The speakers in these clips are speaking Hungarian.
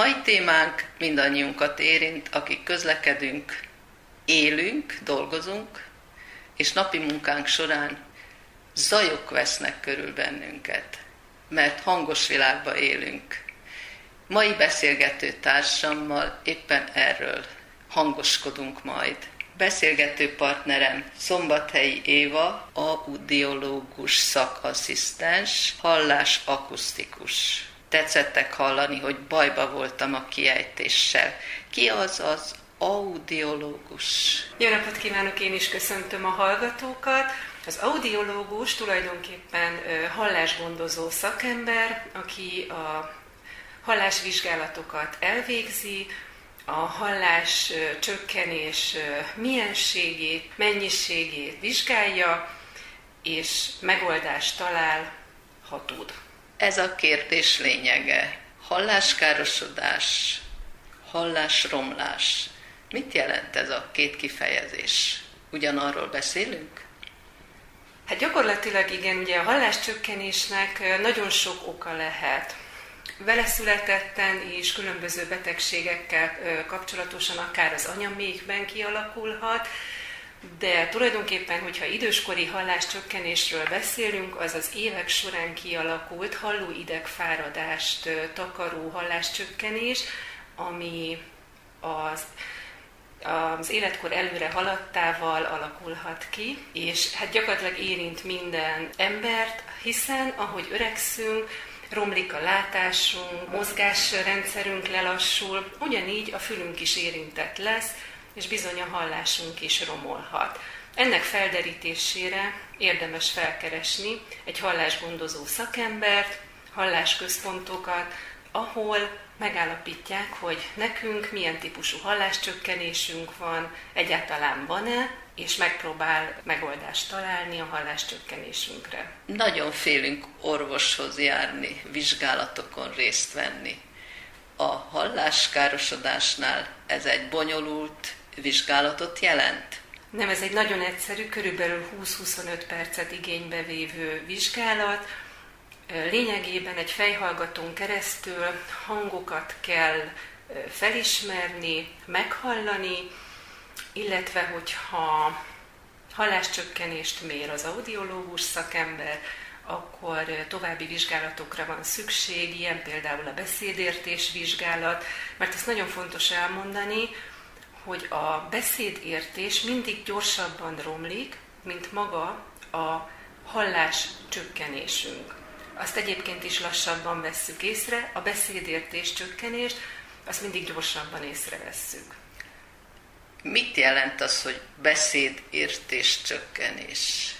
Mai témánk mindannyiunkat érint, akik közlekedünk, élünk, dolgozunk, és napi munkánk során zajok vesznek körül bennünket, mert hangos világba élünk. Mai beszélgető társammal éppen erről hangoskodunk majd. Beszélgető partnerem Szombathelyi Éva, audiológus szakasszisztens, hallás akusztikus. Tetszettek hallani, hogy bajba voltam a kiejtéssel. Ki az az audiológus? Jó napot kívánok, én is köszöntöm a hallgatókat. Az audiológus tulajdonképpen hallásgondozó szakember, aki a hallásvizsgálatokat elvégzi, a hallás csökkenés mienségét, mennyiségét vizsgálja, és megoldást talál, ha tud. Ez a kérdés lényege. Halláskárosodás, hallásromlás. Mit jelent ez a két kifejezés? Ugyanarról beszélünk? Hát gyakorlatilag igen, ugye a halláscsökkenésnek nagyon sok oka lehet vele születetten is különböző betegségekkel kapcsolatosan akár az anyamékben kialakulhat, de tulajdonképpen, hogyha időskori halláscsökkenésről beszélünk, az az évek során kialakult hallóidegfáradást takaró halláscsökkenés, ami az az életkor előre haladtával alakulhat ki, és hát gyakorlatilag érint minden embert, hiszen ahogy öregszünk, romlik a látásunk, mozgásrendszerünk lelassul, ugyanígy a fülünk is érintett lesz, és bizony a hallásunk is romolhat. Ennek felderítésére érdemes felkeresni egy hallásgondozó szakembert, hallásközpontokat, ahol megállapítják, hogy nekünk milyen típusú halláscsökkenésünk van, egyáltalán van-e, és megpróbál megoldást találni a halláscsökkenésünkre. Nagyon félünk orvoshoz járni, vizsgálatokon részt venni. A halláskárosodásnál ez egy bonyolult vizsgálatot jelent? Nem, ez egy nagyon egyszerű, körülbelül 20-25 percet igénybe vévő vizsgálat. Lényegében egy fejhallgatón keresztül hangokat kell felismerni, meghallani, illetve hogyha halláscsökkenést mér az audiológus szakember, akkor további vizsgálatokra van szükség, ilyen például a beszédértés vizsgálat, mert ezt nagyon fontos elmondani, hogy a beszédértés mindig gyorsabban romlik, mint maga a hallás csökkenésünk. Azt egyébként is lassabban vesszük észre, a beszédértés csökkenést, azt mindig gyorsabban észrevesszük. Mit jelent az, hogy beszédértés csökkenés?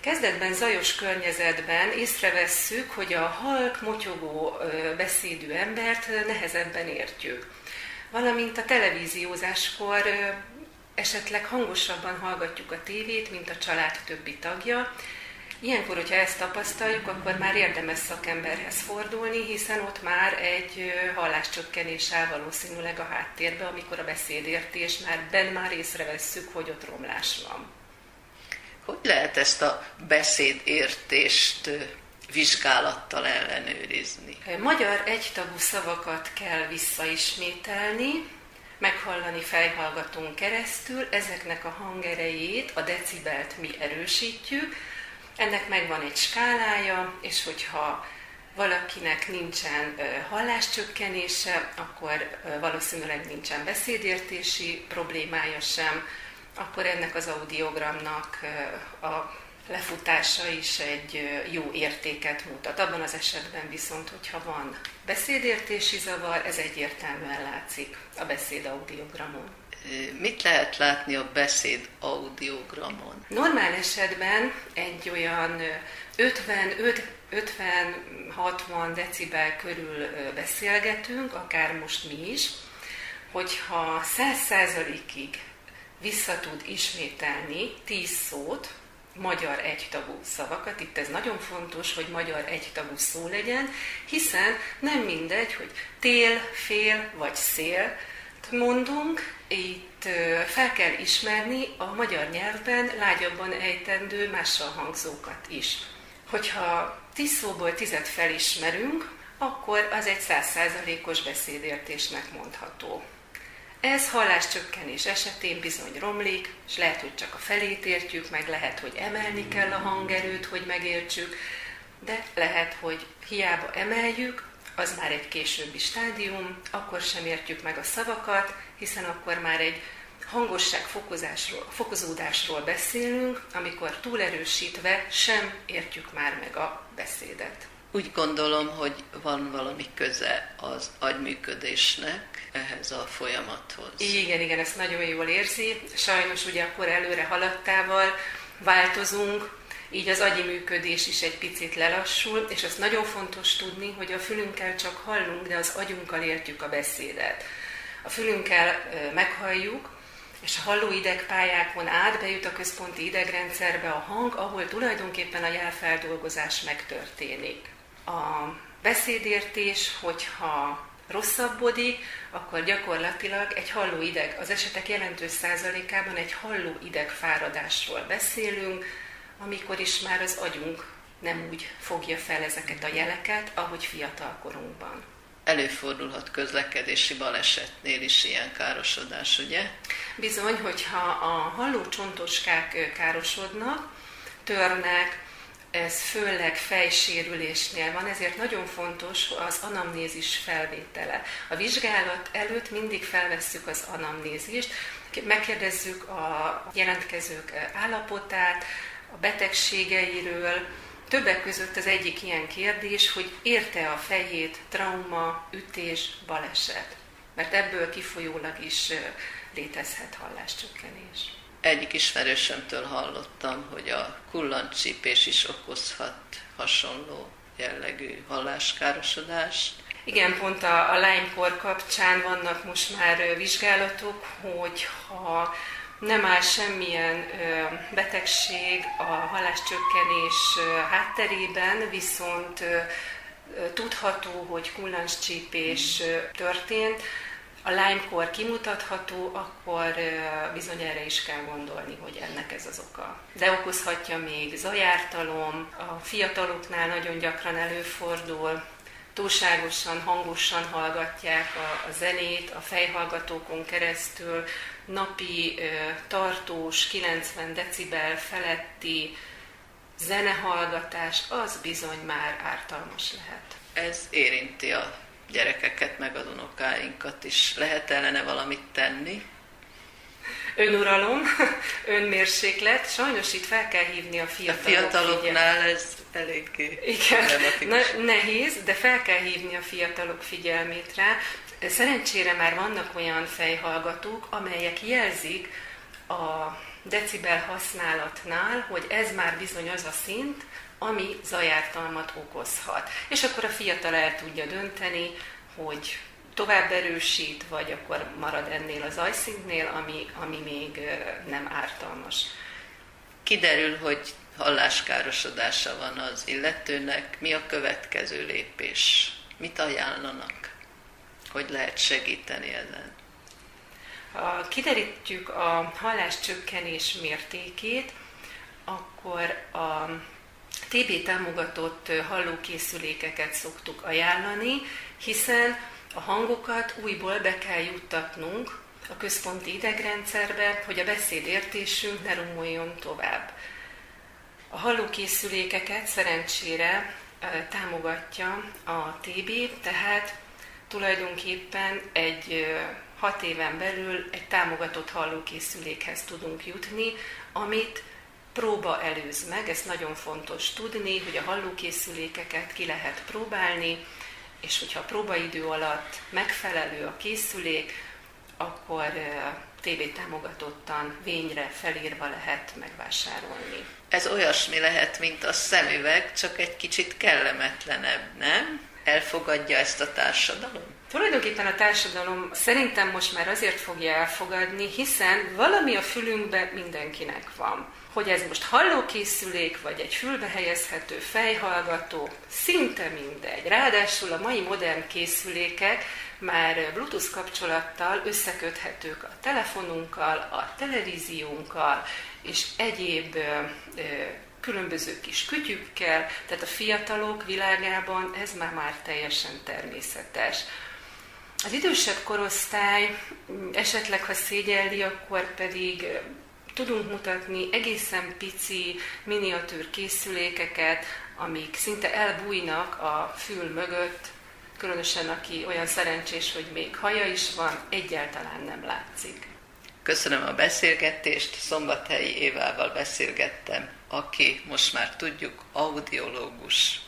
Kezdetben zajos környezetben észrevesszük, hogy a halk, motyogó beszédű embert nehezebben értjük. Valamint a televíziózáskor esetleg hangosabban hallgatjuk a tévét, mint a család többi tagja, Ilyenkor, hogyha ezt tapasztaljuk, akkor már érdemes szakemberhez fordulni, hiszen ott már egy halláscsökkenés áll valószínűleg a háttérbe, amikor a beszédértés már ben már észrevesszük, hogy ott romlás van. Hogy lehet ezt a beszédértést vizsgálattal ellenőrizni? Magyar egytagú szavakat kell visszaismételni, meghallani fejhallgatón keresztül, ezeknek a hangerejét, a decibelt mi erősítjük, ennek megvan egy skálája, és hogyha valakinek nincsen halláscsökkenése, akkor valószínűleg nincsen beszédértési problémája sem, akkor ennek az audiogramnak a lefutása is egy jó értéket mutat. Abban az esetben viszont, hogyha van beszédértési zavar, ez egyértelműen látszik a beszéd audiogramon. Mit lehet látni a beszéd audiogramon? Normál esetben egy olyan 50-60 decibel körül beszélgetünk, akár most mi is, hogyha 100%-ig vissza tud ismételni 10 szót, magyar egytagú szavakat, itt ez nagyon fontos, hogy magyar egytagú szó legyen, hiszen nem mindegy, hogy tél, fél vagy szél, mondunk, itt fel kell ismerni a magyar nyelvben lágyabban ejtendő mással hangzókat is. Hogyha tíz szóból tizet felismerünk, akkor az egy százszázalékos beszédértésnek mondható. Ez halláscsökkenés esetén bizony romlik, és lehet, hogy csak a felét értjük, meg lehet, hogy emelni kell a hangerőt, hogy megértsük, de lehet, hogy hiába emeljük, az már egy későbbi stádium, akkor sem értjük meg a szavakat, hiszen akkor már egy hangosság fokozásról, fokozódásról beszélünk, amikor túlerősítve sem értjük már meg a beszédet. Úgy gondolom, hogy van valami köze az agyműködésnek ehhez a folyamathoz. Igen, igen, ezt nagyon jól érzi. Sajnos ugye akkor előre haladtával változunk, így az agyi működés is egy picit lelassul, és azt nagyon fontos tudni, hogy a fülünkkel csak hallunk, de az agyunkkal értjük a beszédet. A fülünkkel meghalljuk, és a hallóidegpályákon át bejut a központi idegrendszerbe a hang, ahol tulajdonképpen a jelfeldolgozás megtörténik. A beszédértés, hogyha rosszabbodik, akkor gyakorlatilag egy hallóideg, az esetek jelentős százalékában egy hallóideg fáradásról beszélünk, amikor is már az agyunk nem úgy fogja fel ezeket a jeleket, ahogy fiatalkorunkban. Előfordulhat közlekedési balesetnél is ilyen károsodás, ugye? Bizony, hogyha a hallócsontoskák károsodnak, törnek, ez főleg fejsérülésnél van, ezért nagyon fontos az anamnézis felvétele. A vizsgálat előtt mindig felvesszük az anamnézist, megkérdezzük a jelentkezők állapotát, a betegségeiről, Többek között az egyik ilyen kérdés, hogy érte a fejét trauma, ütés, baleset. Mert ebből kifolyólag is létezhet halláscsökkenés. Egyik ismerősömtől hallottam, hogy a kullancsípés is okozhat hasonló jellegű halláskárosodást. Igen, pont a, a Lyme-kor kapcsán vannak most már vizsgálatok, hogy ha nem áll semmilyen betegség a halláscsökkenés hátterében, viszont tudható, hogy kullancscsípés történt, a Lyme-kor kimutatható, akkor bizony erre is kell gondolni, hogy ennek ez az oka. De okozhatja még zajártalom, a fiataloknál nagyon gyakran előfordul, túlságosan, hangosan hallgatják a, a zenét a fejhallgatókon keresztül, napi tartós 90 decibel feletti zenehallgatás, az bizony már ártalmas lehet. Ez érinti a gyerekeket, meg az unokáinkat is. Lehet ellene valamit tenni? Önuralom, önmérséklet, sajnos itt fel kell hívni a fiatalok A fiataloknál figyel... ez eléggé Igen, nehéz, de fel kell hívni a fiatalok figyelmét rá. Szerencsére már vannak olyan fejhallgatók, amelyek jelzik a decibel használatnál, hogy ez már bizony az a szint, ami zajártalmat okozhat. És akkor a fiatal el tudja dönteni, hogy tovább erősít, vagy akkor marad ennél az zajszintnél, ami, ami még nem ártalmas. Kiderül, hogy halláskárosodása van az illetőnek. Mi a következő lépés? Mit ajánlanak? hogy lehet segíteni ezen? Ha kiderítjük a halláscsökkenés mértékét, akkor a TB támogatott hallókészülékeket szoktuk ajánlani, hiszen a hangokat újból be kell juttatnunk a központi idegrendszerbe, hogy a beszédértésünk ne rumoljon tovább. A hallókészülékeket szerencsére támogatja a TB, tehát tulajdonképpen egy hat éven belül egy támogatott hallókészülékhez tudunk jutni, amit próba előz meg, ezt nagyon fontos tudni, hogy a hallókészülékeket ki lehet próbálni, és hogyha a próbaidő alatt megfelelő a készülék, akkor TV támogatottan vényre felírva lehet megvásárolni. Ez olyasmi lehet, mint a szemüveg, csak egy kicsit kellemetlenebb, nem? Elfogadja ezt a társadalom? Tulajdonképpen a társadalom szerintem most már azért fogja elfogadni, hiszen valami a fülünkben mindenkinek van. Hogy ez most hallókészülék, vagy egy fülbe helyezhető fejhallgató, szinte mindegy. Ráadásul a mai modern készülékek már Bluetooth kapcsolattal összeköthetők a telefonunkkal, a televíziónkkal, és egyéb különböző kis kütyükkel, tehát a fiatalok világában ez már már teljesen természetes. Az idősebb korosztály esetleg, ha szégyelli, akkor pedig tudunk mutatni egészen pici miniatűr készülékeket, amik szinte elbújnak a fül mögött, különösen aki olyan szerencsés, hogy még haja is van, egyáltalán nem látszik. Köszönöm a beszélgetést, Szombathelyi Évával beszélgettem, aki most már tudjuk audiológus.